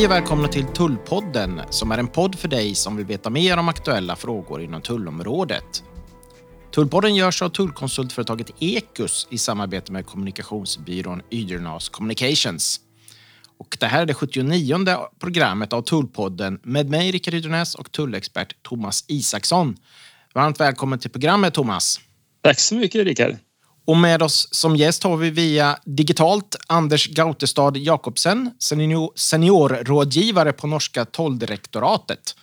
Hej och välkomna till Tullpodden som är en podd för dig som vill veta mer om aktuella frågor inom tullområdet. Tullpodden görs av tullkonsultföretaget Ekus i samarbete med kommunikationsbyrån Ydrenas Communications. Och det här är det 79 programmet av Tullpodden med mig, Rickard Ydernäs, och tullexpert Thomas Isaksson. Varmt välkommen till programmet, Thomas. Tack så mycket, Rickard. Och med oss som gäst har vi via digitalt Anders Gautestad Jakobsen, senior, seniorrådgivare på norska tolldirektoratet.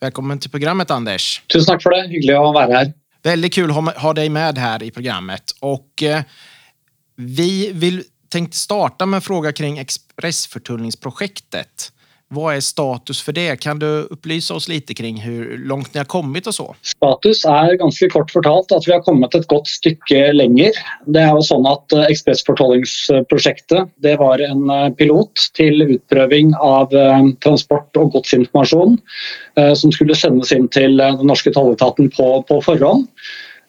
Välkommen till programmet, Anders. Tusen tack för det. Hyggligt att vara här. Väldigt kul att ha dig med här i programmet. Och eh, vi vill tänkte starta med en fråga kring expressförtullningsprojektet. Vad er status for det? Kan du opplyse oss litt kring hvor langt ni har kommet? og så? Status er ganske kort fortalt at vi har kommet et godt stykke lenger. Det er jo sånn at Ekspressfortollingsprosjektet Ekspressfortollingsprojektet det var en eh, pilot til utprøving av eh, transport og godsinformasjon som skulle sendes inn til den norske tolletaten på, på förhand.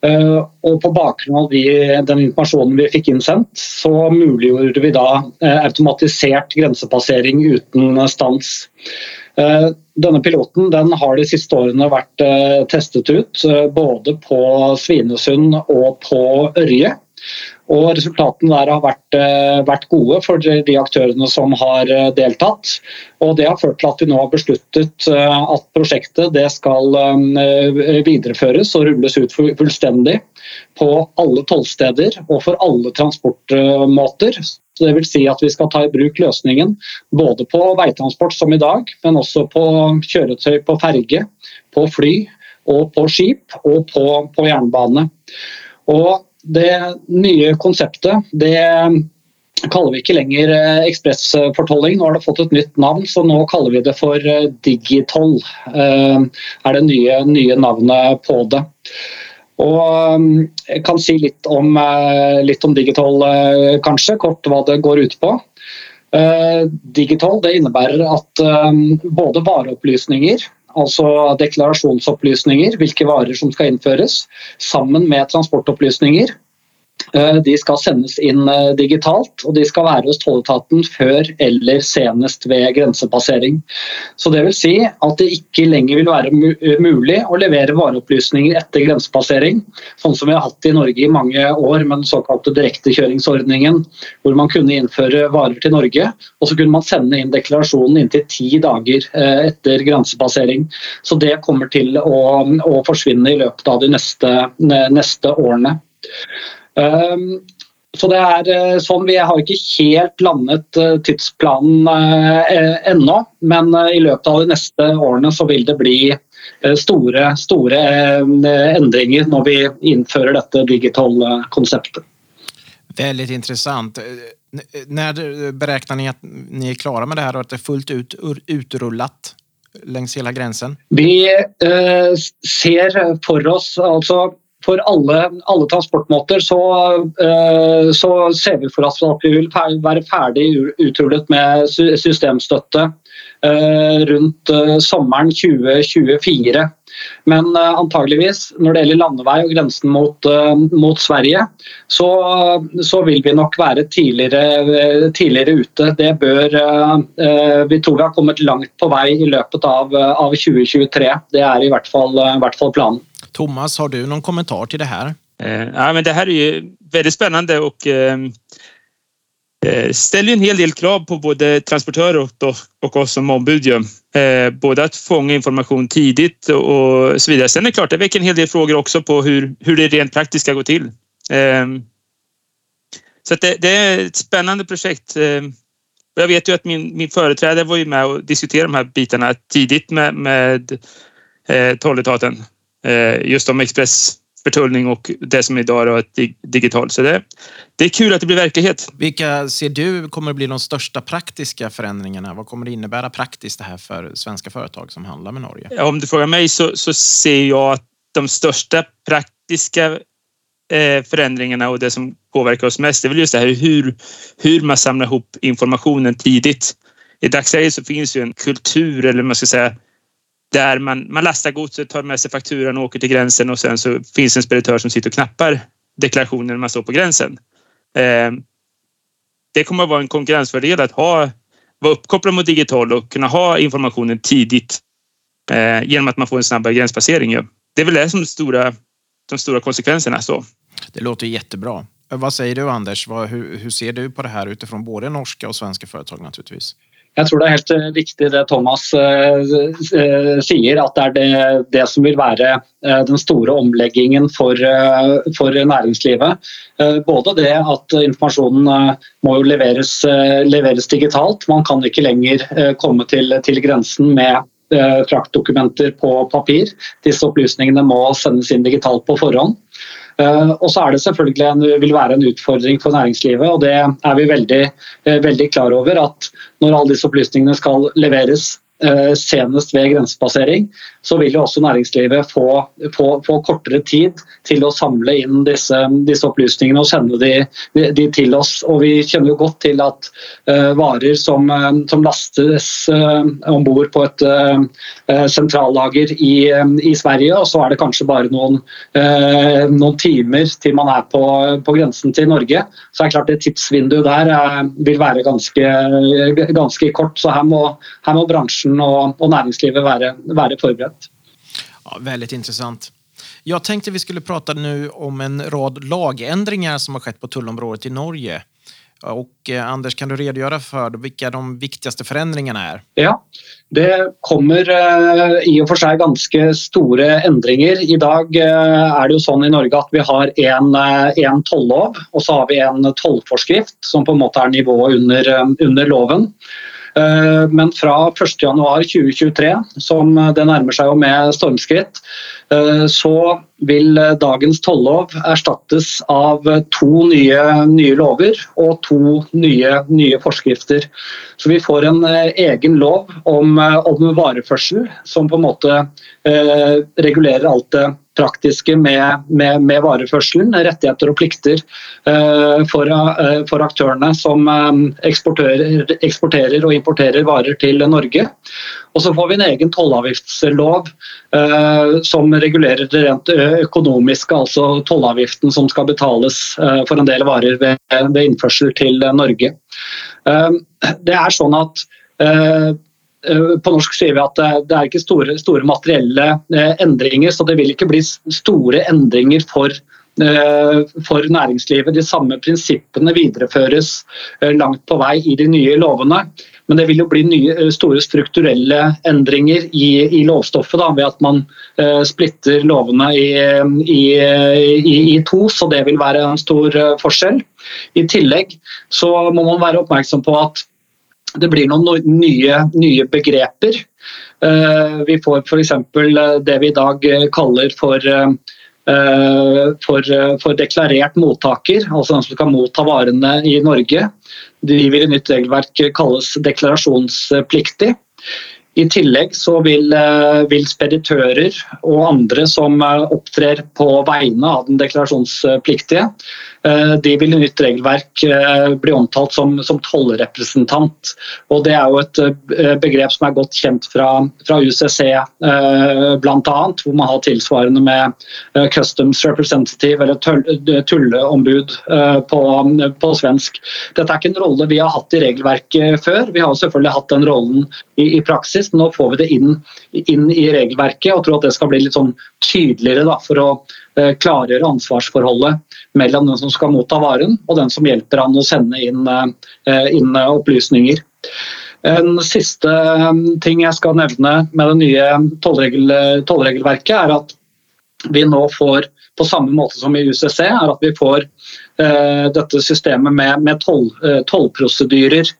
Eh, og på bakgrunn av de, den informasjonen vi fikk innsendt, så muliggjorde vi da eh, automatisert grensepassering uten stans. Eh, denne piloten den har de siste årene vært testet ut både på Svinesund og på Ørje. Og resultatene der har vært, eh, vært, gode for de aktørene som har eh, deltatt. Og det har ført til at vi nå har besluttet eh, at prosjektet skal videreføres og rulles ut fullstendig på alle tollsteder og for alle transportmåter. Så Det vil si at vi skal ta i bruk løsningen både på veitransport som i dag, men også på kjøretøy på ferge, på fly og på skip og på, på jernbane. Og det nye konseptet det kaller vi ikke lenger eh, ekspressfortolling. Nå har det fått et nytt navn, så nå kaller vi det for eh, Digitoll. Eh, er det nye, nye navnet på det. Og jeg kan si litt om, litt om Digital, kanskje. Kort hva det går ut på. Digital det innebærer at både vareopplysninger altså deklarasjonsopplysninger, hvilke varer som skal innføres, sammen med transportopplysninger de skal sendes inn eh, digitalt, og de skal være hos tolletaten før eller senest ved grensepassering. Så det vil si at det ikke lenger vil være eh, mulig å levere vareopplysninger etter grensepassering, sånn som vi har hatt i Norge i mange år med den såkalte direktekjøringsordningen, hvor man kunne innføre varer til Norge, og så kunne man sende inn deklarasjonen inntil ti dager etter grensepassering. Så det kommer til å, å forsvinne i løpet av de neste, neste årene. Ehm, så det er eh, sånn, Vi har ikke helt landet eh, tidsplanen eh, ennå, men i løpet av de neste årene så vil det bli store, store endringer når vi innfører dette digitale konseptet. Veldig interessant. Når beregner ni at ni er klara med det her og at det er fullt ut utrullet langs hele grensen? Vi ser for oss altså for alle, alle transportmåter så, uh, så, ser vi for oss at vi vil være ferdig utrullet med systemstøtte uh, rundt uh, sommeren 2024. Men antageligvis, når det gjelder landevei og grensen mot, mot Sverige, så, så, vil vi nok være tidligere, tidligere ute. Det bør Vi tror vi har kommet langt på vei i løpet av, av 2023. Det er i hvert fall, i hvert fall planen. Thomas, har du någon kommentar till det här? Eh, ja, men det här är ju väldigt spännande och eh, eh ställer en hel del krav på både transportörer och oss som ombud. Eh, både att fånga information tidigt och så vidare. Sen är det klart, det väcker en hel del frågor också på hur det rent praktiskt ska gå till. Eh, så det, det, är ett spännande projekt. Eh, jag vet ju att min, min företrädare var ju med och diskuterade de här bitarna tidigt med, med eh, tolletaten. Eh, just om expressförtullning och det som idag är digitalt. Så det, det är kul att det blir verklighet. Vilka ser du kommer att bli de största praktiska förändringarna? Vad kommer det innebära praktiskt det här för svenska företag som handlar med Norge? Ja, om du frågar mig så, så ser jag att de största praktiska eh, förändringarna och det som påverkar oss mest, det är väl just det här hur, hur man samlar ihop informationen tidigt. I dagsläget så finns ju en kultur eller man ska säga där man, man lastar godset, tar med sig fakturan och åker till gränsen och sen så finns en speditör som sitter och knappar deklarationen när man står på gränsen. Eh, det kommer att vara en konkurrensfördel att ha vara uppkopplad mot digital och kunna ha informationen tidigt eh, genom att man får en snabbare gränspassering. Ja. Det är väl det som är stora, de stora konsekvenserna. Så. Det låter jättebra. Vad säger du Anders? Vad, hur, hur, ser du på det här utifrån både norska och svenska företag naturligtvis? Jeg tror det er helt eh, riktig det Thomas uh, sier, at det er det, det som vil være den store omleggingen for, for næringslivet. både det at informasjonen må leveres, leveres, digitalt. Man kan ikke lenger komme til, til grensen med fraktdokumenter på papir. Disse opplysningene må sendes inn digitalt på forhånd. Eh, og så er det selvfølgelig en, vil være en utfordring for næringslivet, og det er vi veldig, eh, veldig klar over. At når alle disse opplysningene skal leveres senest ved grensepassering, så vil jo også næringslivet få, få, få, kortere tid til å samle inn disse, disse opplysningene og sende de, de, til oss. Og Vi kjenner jo godt til at uh, varer som, uh, som lastes uh, om bord på et uh, sentrallager i, i, Sverige, og så er det kanskje bare noen, noen timer til man er på, på, grensen til Norge, så er det klart det tidsvinduet der vil være ganske, ganske kort. Så her må, her må bransjen bransjen og, og næringslivet være, være forberedt. Ja, veldig interessant. Jeg tenkte vi skulle prate nu om en rad lagändringar som har skett på tullområdet i Norge. Och eh, Anders, kan du redegjøre for hvilke de viktigste forandringene er? Ja, det kommer eh, i og for seg ganske store endringer. I dag eh, er det jo sånn i Norge at vi har en, eh, tollov og så har vi en tollforskrift som på en måte er nivået under, under loven. Eh, men fra 1.1.2023, som det nærmer seg jo med stormskritt, eh, så vil dagens tollov erstattes av to nye, nye lover og to nye, nye, forskrifter. Så vi får en eh, egen lov om, om vareførsel som på en måte eh, regulerer alt det praktiske med, med, med, vareførselen, rettigheter og plikter uh, for, uh, for, aktørene som um, eksporterer, og importerer varer til Norge. Og så får vi en egen tollavgiftslov uh, som regulerer det rent økonomiske, altså tollavgiften som skal betales for en del varer ved, ved innførsel til Norge. det er sånn at på norsk sier vi at det er ikke store, store materielle eh, endringer, så det vil ikke bli store endringer for, eh, for næringslivet. De samme prinsippene videreføres langt på vei i de nye lovene. Men det vil jo bli nye, store strukturelle endringer i, i lovstoffet da, ved at man splitter lovene i, i, i, to, så det vil være en stor forskjell. I tillegg så må man være oppmerksom på at det blir noen nye, nye begreper. Eh, vi får f.eks. Eh, det vi i dag eh, kaller for, for, for, deklarert mottaker, altså den som skal motta varene i Norge. De vil i nytt regelverk kalles deklarasjonspliktig. I tillegg så vil, vil, speditører og andre som opptrer på vegne av den deklarasjonspliktige, de vil i nytt regelverk eh, bli omtalt som, som tollrepresentant. Og det er jo et eh, begrep som er godt kjent fra, fra UCC bl.a., hvor man har tilsvarende med Customs Representative eller tulleombud på, på, svensk. Dette er ikke en rolle vi har hatt i regelverket før. Vi har selvfølgelig hatt den rollen i, i praksis, men nå får vi det inn, inn, i regelverket og tror at det skal bli litt sånn tydeligere da, for å Eh, klargjøre ansvarsforholdet mellom den som skal motta varen og den som hjelper han å sende inn, eh, inn opplysninger. En siste eh, ting jeg skal nevne med det nye tollregel, tollregelverket, er at vi nå får, på samme måte som i UCC, er at vi får eh, dette systemet med, med toll, eh.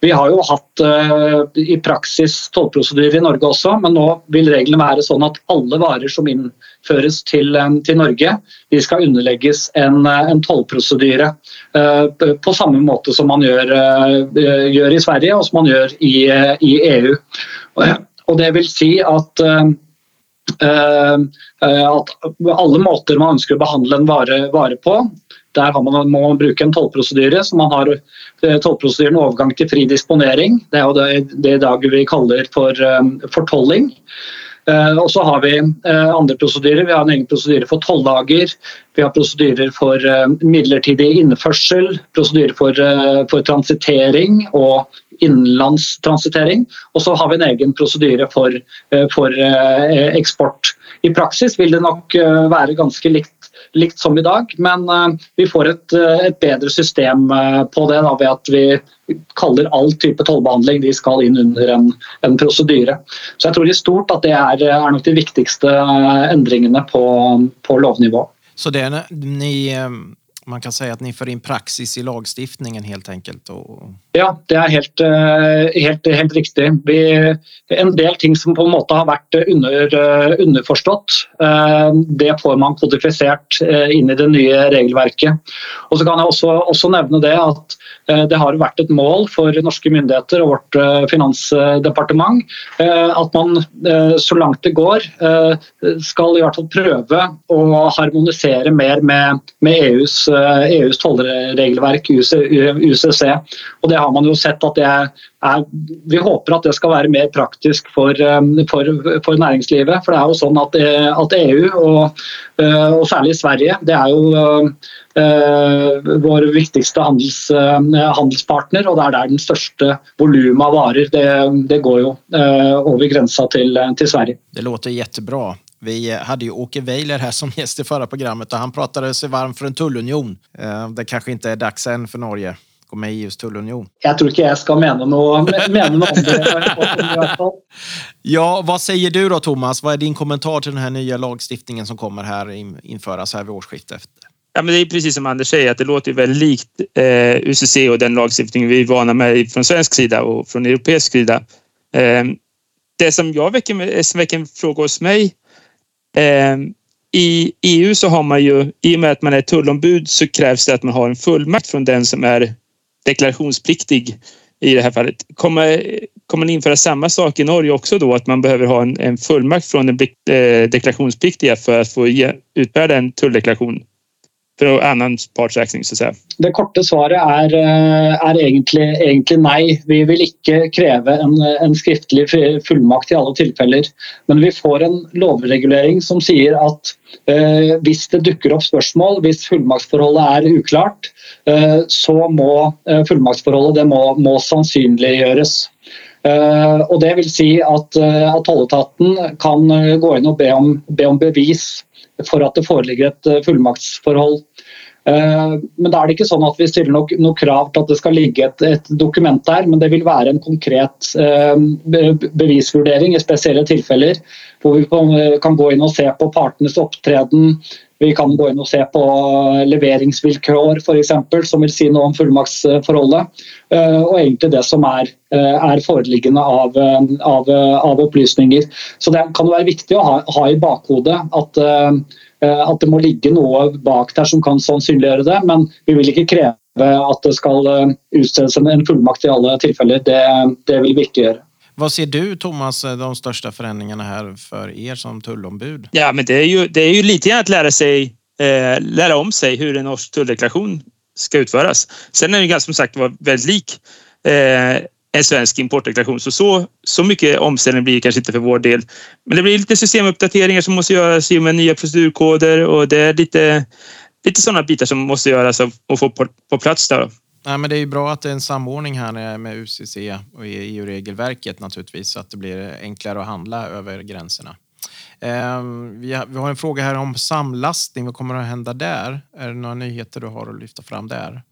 Vi har jo hatt eh, i praksis tollprosedyrer i Norge også, men nå vil reglene være sånn at alle varer som inn, føres til, eh, til Norge, de skal underlegges en, eh, en tollprosedyre. Eh, på samme måte som man gjør, gjør, i Sverige og som man gjør i, i EU. Og det vil si at at alle måter man ønsker å behandle en vare, vare på, der man, må man bruke en tollprosedyre. Så man har tollprosedyren overgang til fri disponering. Det er jo det, det i dag vi kaller for fortolling. Og så har vi andre prosedyrer. Vi har en egen prosedyre for tolvdager. Vi har prosedyrer for midlertidig innførsel, prosedyrer for, for transitering og innenlandstransitering. Og så har vi en egen prosedyre for, for eksport. I praksis vil det nok være ganske likt likt som i dag, men eh, vi får et, eh, et bedre system eh, på det da, ved at vi kaller all type tollbehandling de skal inn under en, en prosedyre. Så jeg tror i stort at det er, er nok de viktigste endringene på, på lovnivå. Så det ni man kan si at ni får inn praksis i lagstiftningen helt enkelt? Ja, det er helt, eh, helt, helt riktig. Vi, en del ting som på en måte har vært under, eh, underforstått, eh, det får man kodifisert inn i det nye regelverket. Og så kan jeg også, også nevne det at det har vært et mål for norske myndigheter og vårt finansdepartement at man så langt det går skal i hvert fall prøve å harmonisere mer med, med EUs EUs tollregelverk, UCC. Og det har man jo sett at det er Vi håper at det skal være mer praktisk for, um, for, for næringslivet. For det er jo sånn at, eh, at EU, og, eh, og, særlig Sverige, det er jo vår viktigste handels, handelspartner, og det er der den største volumet av varer det, det går jo over grensa til, til Sverige. Det låter jättebra. Vi hade ju Åke Weiler här som gäst i förra programmet och han pratade sig varm för en tullunion. Eh, det kanske inte är dags än för Norge att gå med i EUs tullunion. Jag tror inte jag ska mena något, mena något om det. ja, vad säger du då Thomas? Vad är din kommentar till den här nya lagstiftningen som kommer här införas här vid årsskiftet? Ja, men det är precis som Anders säger, att det låter väldigt likt eh, UCC och den lagstiftning vi är vana med från svensk sida och från europeisk sida. Eh, det som jag väcker, som väcker en fråga hos mig Ehm, I EU så har man ju, i och med att man är tullombud så krävs det att man har en fullmakt från den som är deklarationspliktig i det här fallet. Kommer, kommer ni införa samma sak i Norge också då? Att man behöver ha en, en fullmakt från den eh, deklarationspliktiga för att få ge, utbärda en tulldeklaration? For å. Det korte svaret er, eh, er egentlig, egentlig, nei. Vi vil ikke kreve en, en, skriftlig fullmakt i alle tilfeller. Men vi får en lovregulering som sier at eh, hvis det dukker opp spørsmål, hvis fullmaktsforholdet er uklart, eh, så må eh, fullmaktsforholdet må, må sannsynliggjøres. Uh, og det vil si at, uh, at tolletaten kan gå inn og be om, be om bevis for at det foreligger et eh, fullmaktsforhold. Eh, men da er det ikke sånn at vi stiller noe, noe krav til at det skal ligge et, et, dokument der, men det vil være en konkret eh, bevisvurdering i spesielle tilfeller. Hvor vi kan gå inn og se på partenes opptreden, vi kan gå inn og se på leveringsvilkår f.eks., som vil si noe om fullmaktsforholdet. Eh, og egentlig det som er, eh, er foreliggende av, eh, av, av, opplysninger. Så det kan være viktig å ha, ha i bakhodet at, at, det må ligge noe bak der som kan sannsynliggjøre det, men vi vil ikke kreve at det skal utstedes en fullmakt i alle tilfeller. Det, det vil vi ikke gjøre. Vad ser du, Thomas, de största förändringarna här för er som tullombud? Ja, men det är ju, det är ju lite grann att lära, sig, eh, lära om sig hur en norsk tulldeklaration ska utföras. Sen är den ganska som sagt var väldigt lik eh, en svensk importdeklaration. Så, så, så mycket omställning blir det kanske inte för vår del. Men det blir lite systemuppdateringar som måste göras i och med nya procedurkoder och det är lite, lite sådana bitar som måste göras och få på, på plats. Där. Nej, men det är ju bra att det är en samordning här med UCC och EU-regelverket naturligtvis så att det blir enklare att handla över gränserna. Ehm, vi har en fråga om samlastning. Vad kommer att hända där? Är det några nyheter du har att lyfta fram där?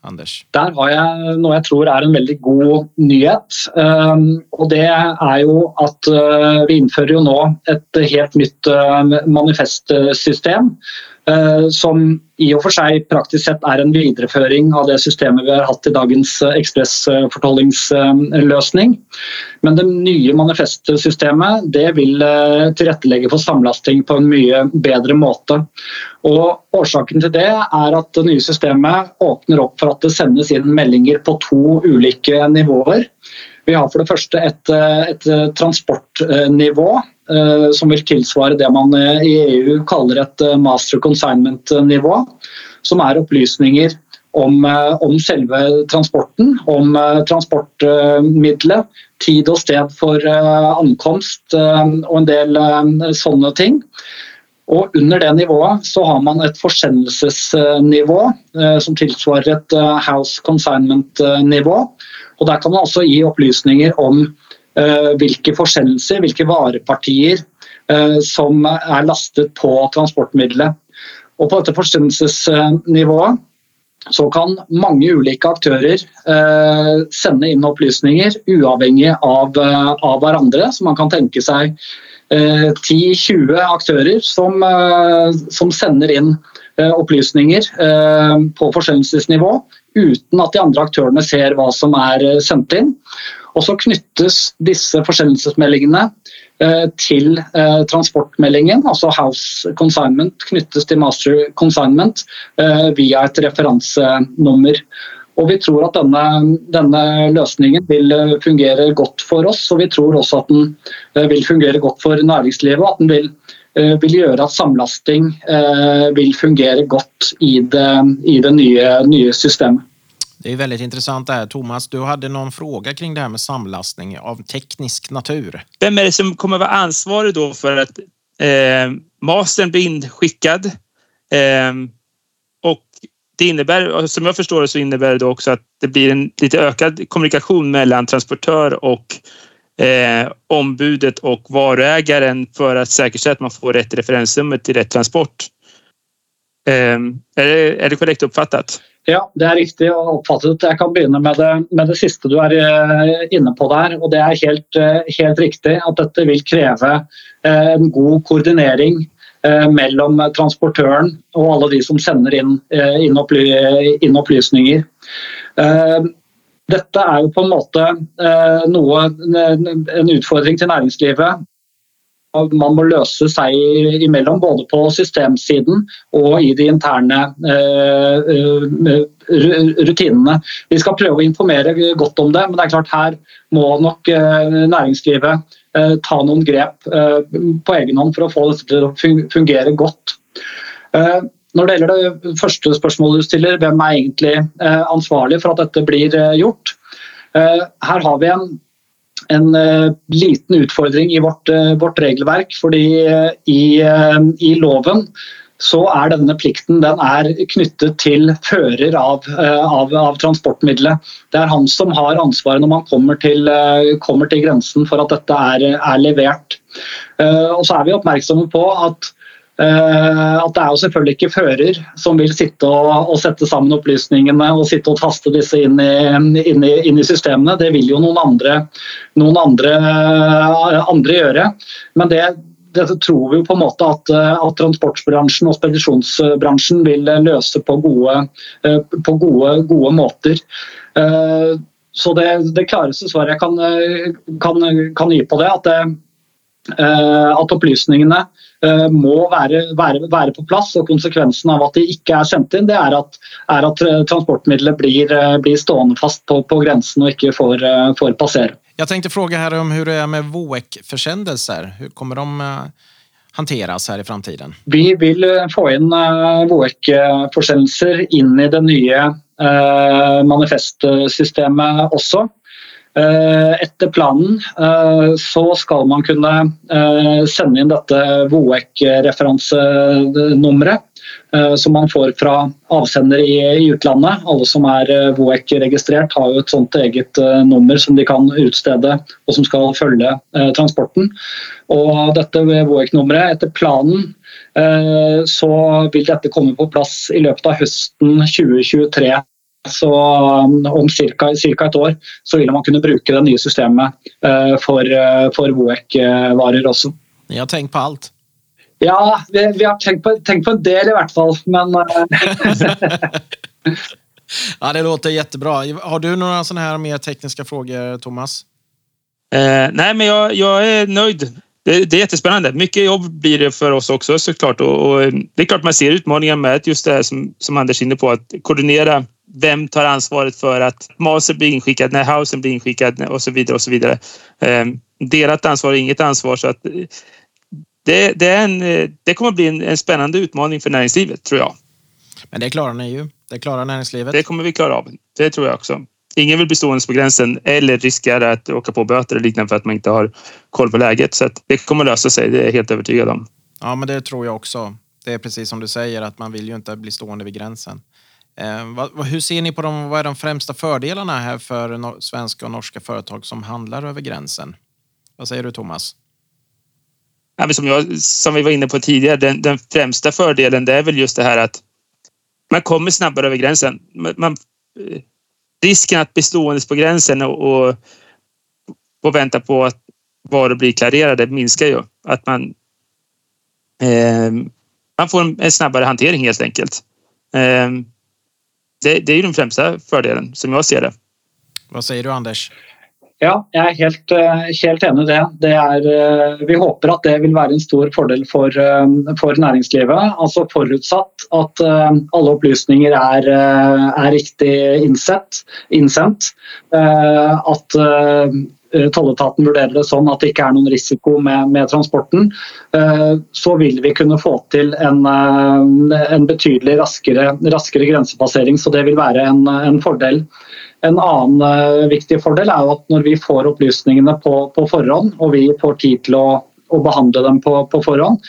Anders? Der har jeg noe jeg tror er en veldig god nyhet. Ehm, og det er jo at eh, vi innfører jo nå et helt nytt eh, manifestsystem. Eh, som i og for seg praktisk sett er en videreføring av det systemet vi har hatt i dagens eh, ekspressfortollingsløsning. Men det nye manifestsystemet det vil eh, tilrettelegge for samlasting på en mye bedre måte. Og Årsaken til det er at det nye systemet åpner opp for at det sendes inn meldinger på to ulike nivåer. Vi har for det første et, et transportnivå Eh, som vil tilsvare det man eh, i EU kaller et eh, master consignment-nivå. Som er opplysninger om, om selve transporten, om transportmiddelet, tid og sted for ankomst og en del sånne ting. Og under det nivået så har man et forsendelsesnivå som tilsvarer et house consignment-nivå. Og Der kan man også gi opplysninger om hvilke forsendelser, hvilke varepartier som er lastet på transportmiddelet. Og på dette forsendelsesnivået så kan mange ulike aktører eh, sende inn opplysninger uavhengig av, eh, av, hverandre. Så man kan tenke seg eh, 10-20 aktører som, eh, som, sender inn eh, opplysninger eh, på forsendelsesnivå uten at de andre aktørene ser hva som er sendt inn. Og så knyttes disse forsendelsesmeldingene Eh, til eh, transportmeldingen, altså House Consignment knyttes til Master Consignment eh, via et referansenummer. Og Vi tror at denne, denne, løsningen vil fungere godt for oss, og vi tror også at den vil fungere godt for næringslivet. og At den vil, vil gjøre at samlasting vil fungere godt i det, i det nye, nye systemet. Det er veldig interessant. det her. Thomas, du hadde noen fråga kring det her med samlastning av teknisk natur. Vem er det som kommer å være ansvaret for at eh, masteren blir inskickad? Eh, och det innebär, som jag förstår det, så innebär det också att det blir en lite ökad kommunikation mellan transportør och eh, ombudet och varuägaren för att säkerställa att man får rätt referensnummer till rätt transport. Eh, är, det, är det korrekt uppfattat? Ja, det er riktig oppfattet. Jeg kan begynne med det, med det, siste du er eh, inne på der. og Det er helt, eh, helt riktig at dette vil kreve eh, en god koordinering mellom transportøren og alle de som sender inn, inn, opply, inn opplysninger. Dette er jo på en måte noe, en utfordring til næringslivet man må løse seg imellom, både på systemsiden og i de interne eh, eh, rutinene. Vi skal prøve å informere godt om det, men det er klart her må nok eh, næringslivet ta noen grep på egen hånd for å få dette til å fungere godt. Når det gjelder det første spørsmålet du stiller, hvem er egentlig ansvarlig for at dette blir gjort? Her har vi en en liten utfordring i vårt, vårt regelverk. fordi i, i, loven så er denne plikten den er knyttet til fører av, av, av, transportmiddelet. Det er han som har ansvaret når man kommer til, kommer til grensen for at dette er, er levert. Og så er vi oppmerksomme på at Eh, at det er jo selvfølgelig ikke fører som vil sitte og, og, sette sammen opplysningene og sitte og taste disse inn i, inn i, inn i systemene. Det vil jo noen andre, noen andre, andre gjøre. Men det, dette tror vi på en måte at, at, transportbransjen og spedisjonsbransjen vil løse på gode, eh, på gode, gode måter. Eh, så det, det, klareste svaret jeg kan, kan, kan gi på det, at, det, at opplysningene Eh, må være, være, være, på plass. og Konsekvensen av at de ikke er sendt inn, det er at, er at eh, transportmiddelet blir, eh, blir, stående fast på, på, grensen og ikke får, får passere. Jeg tenkte fråga her om hvordan det er med VOEC-forsendelser. Hvordan kommer de håndteres her i framtiden? Vi vil få inn VOEC-forsendelser inn i det nye manifestsystemet også. Eh, etter planen eh, så skal man kunne eh, sende inn dette VOEC-referansenummeret. Som man får fra avsender i utlandet. Alle som er VOEC-registrert har jo et sånt eget nummer som de kan utstede og som skal følge transporten. Og dette VOEC-nummeret, etter planen så vil dette komme på plass i løpet av høsten 2023. Så um, om ca. et år så vil man kunne bruke det nye systemet uh, for, uh, for Voec-varer også. Ni har tenkt på alt? Ja, vi, vi har tenkt på, tenkt på, en del i hvert fall, men uh, Ja, det låter jättebra. Har du noen sånne her mer tekniske frågor, Thomas? Eh, nei, men jeg jeg er nöjd. Det, det, är jättespännande. Mycket jobb blir det för oss också såklart. Och, och det är klart man ser utmaningar med just det här som, som Anders är inne på, att koordinera vem tar ansvaret för att maser blir inskickad när Hausen blir inskickad och så vidare och så vidare. Ehm, delat ansvar är inget ansvar så att det, det, är en, det kommer bli en, en spännande utmaning för näringslivet tror jag. Men det klarar ni ju. Det klarar näringslivet. Det kommer vi klara av. Det tror jag också. Ingen vill bli stående på gränsen eller riskera att åka på böter eller liknande för att man inte har koll på läget. Så det kommer lösa sig, det är jag helt övertygad om. Ja, men det tror jag också. Det är precis som du säger att man vill ju inte bli stående vid gränsen. Eh, hur ser ni på de, Vad är de främsta fördelarna här för svenska och norska företag som handlar över gränsen? Vad säger du Thomas? Som, jag, som vi var inne på tidigare, den, den, främsta fördelen det är väl just det här att man kommer snabbare över gränsen. Man, man risken att bli stående på gränsen och, och, och vänta på att varor blir klarerade minskar ju. Att man, eh, man får en, en, snabbare hantering helt enkelt. Eh, det, det er ju den fremste fordelen, som jeg ser det. Hva sier du Anders? Ja, jeg er helt, eh, helt enig i det. det er, eh, vi håper at det vil være en stor fordel for, eh, for næringslivet. Altså Forutsatt at alle opplysninger er, er riktig innsett, innsendt. At tolletaten vurderer det sånn at det ikke er noen risiko med, med transporten, så vil vi kunne få til en, en betydelig raskere, raskere, grensepassering. Så det vil være en, en fordel. En annen viktig fordel er at når vi får opplysningene på, på forhånd, og vi får tid til å, å behandle dem på, på, forhånd,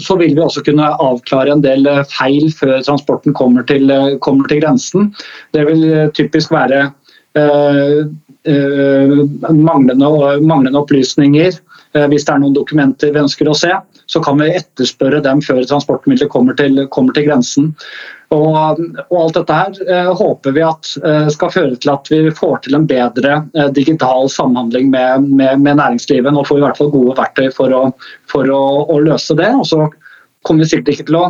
så vil vi også kunne avklare en del eh, feil før transporten kommer til, eh, kommer til grensen. Det vil typisk være manglende, manglende, opplysninger. hvis det er noen dokumenter vi ønsker å se, så kan vi etterspørre dem før transportmidler kommer til, kommer til grensen. Og, og, alt dette her eh, håper vi at eh, skal føre til at vi får til en bedre eh, digital samhandling med, med, med, næringslivet. Nå får vi i hvert fall gode verktøy for å, for å, å løse det. Og så kommer vi sikkert ikke til å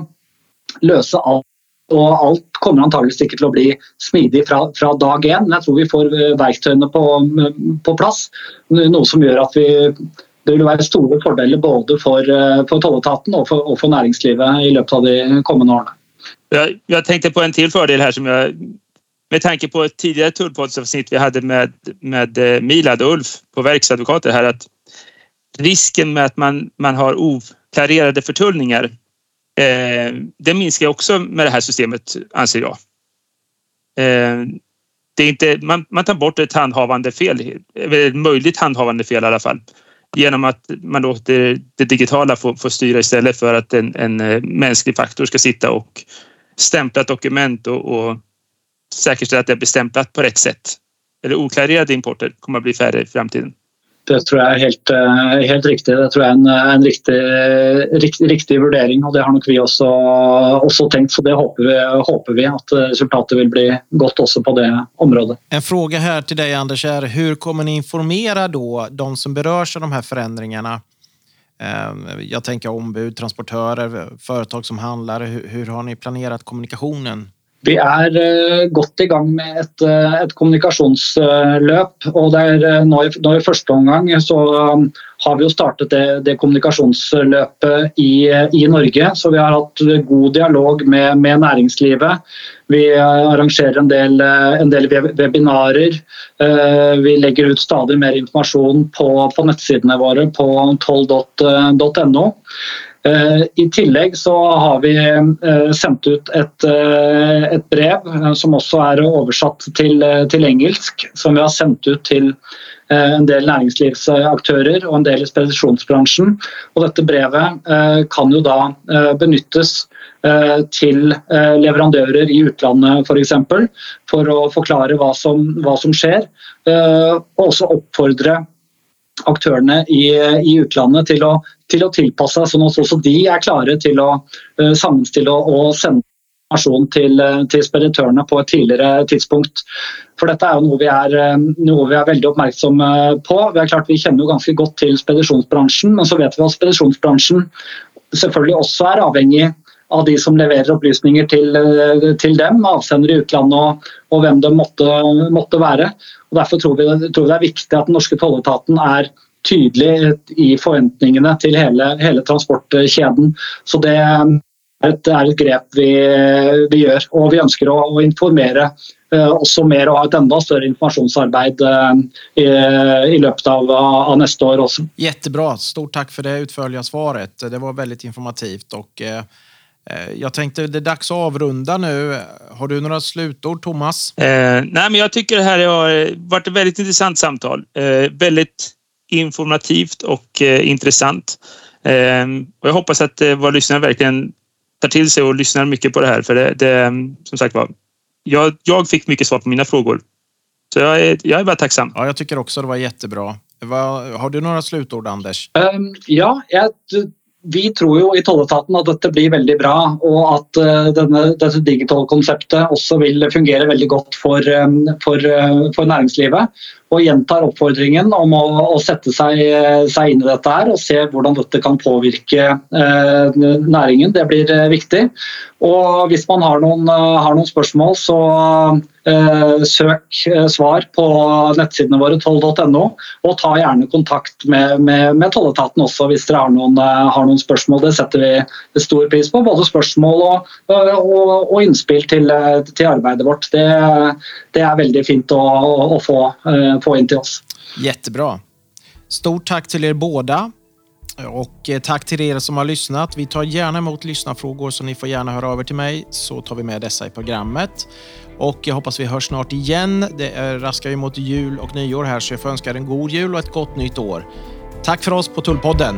løse alt. Og alt kommer antageligvis ikke til å bli smidig fra, fra dag én. Men jeg tror vi får eh, verktøyene på, på plass. Noe som gjør at vi det vil være store fordeler både for, eh, for tolletaten og og for næringslivet i løpet av de kommende årene. Jeg, jeg tenkte på en til fordel her som jeg med tanke på et tidligere tullpoddsavsnitt vi hadde med, med eh, Milad og Ulf på verksadvokater her, at risken med at man, man har uklarerte förtullningar eh, det minskar också med det här systemet anser jag. Eh, det är inte, man, man tar bort ett handhavande fel, eller möjligt handhavande fel i alla fall genom att man låter det digitala få, få styra istället för att en, en eh, mänsklig faktor ska sitta och stämpla ett dokument och, och säkerställa att det blir stämplat på rätt sätt. Eller oklarerade importer kommer att bli färre i framtiden. Det tror jeg er helt, eh, helt, riktig. Det tror jeg er en, en riktig, riktig, riktig, vurdering. og Det har nok vi også, også tenkt. så Det håper vi, håper vi, at resultatet vil bli godt også på det området. En fråga her til deg, Anders, er hvordan kommer ni informere då, de som berøres av de her forandringene? Eh, jeg tenker ombud, transportører, foretak som handler. Hvordan har ni planlagt kommunikasjonen? Vi er uh, godt i gang med et, uh, et kommunikasjonsløp. og uh, nå, i, nå, i, første omgang så um, har vi jo startet det, det kommunikasjonsløpet i, i, Norge. Så vi har hatt god dialog med, med næringslivet. Vi arrangerer en del, en del webinarer. Vi legger ut stadig mer informasjon på, på nettsidene våre på toll.no. Eh, I tillegg så har vi eh, sendt ut et, eh, et brev som også er oversatt til, til, engelsk, som vi har sendt ut til en del næringslivsaktører og en del i spedisjonsbransjen. Og dette brevet kan jo da benyttes til leverandører i utlandet f.eks. For, for å forklare hva som, hva som skjer, og også oppfordre aktørene i, i utlandet til å, til å, tilpasse seg, sånn at også de er klare til å uh, sammenstille og, sende informasjon til, til, speditørene på et tidligere tidspunkt. For Dette er jo noe vi er, eh, noe vi er veldig oppmerksomme på. Vi, klart, vi kjenner jo ganske godt til spedisjonsbransjen, men så vet vi at spedisjonsbransjen selvfølgelig også er avhengig av de som leverer opplysninger til, eh, til dem, avsender i utlandet og, og hvem det måtte, måtte være. Og derfor tror vi, tror vi, det er viktig at den norske tolletaten er tydelig i forventningene til hele, hele transportkjeden. Så det er et, er et grep vi, vi, gjør. Og vi ønsker å, å informere eh, også mer og ha et enda større informasjonsarbeid eh, i, i, løpet av, av, neste år også. Jättebra. Stort takk for det utførlige svaret. Det var veldig informativt. og eh, jag tänkte det är dags att avrunda nu. Har du några slutord, Thomas? Eh, nej, men jag tycker det här har varit ett väldigt intressant samtal. Eh, väldigt informativt och eh, intressant. Eh, och jag hoppas att eh, våra lyssnare verkligen tar till sig och lyssnar mycket på det här. För det, det som sagt var, jag, jag fick mycket svar på mina frågor. Så jag är, jag är bara tacksam. Ja, jag tycker också det var jättebra. Har du några slutord, Anders? Um, ja, jeg vi tror jo i tolletaten at dette blir veldig bra, og at uh, denne, dette digitale konseptet også vil fungere veldig godt for, um, for, uh, for næringslivet. Og gjentar oppfordringen om å, å sette seg, seg, inn i dette her og se hvordan dette kan påvirke eh, næringen. Det blir viktig. Og hvis man har noen, har noen spørsmål, så Eh, søk eh, svar på nettsidene våre toll.no, og ta gjerne kontakt med, med, med tolletaten også hvis dere har noen, eh, har noen, spørsmål. Det setter vi stor pris på. Både spørsmål og, og, og innspill til, til, arbeidet vårt. Det, det, er veldig fint å, å få, få in til oss. Jättebra. Stort tack till er båda. Och tack till er som har lyssnat. Vi tar gärna emot lyssnarfrågor så ni får gärna höra över till mig så tar vi med dessa i programmet. Och jag hoppas vi hörs snart igen. Det raskar ju mot jul och nyår här så jag får önska er en god jul och ett gott nytt år. Tack för oss på Tullpodden.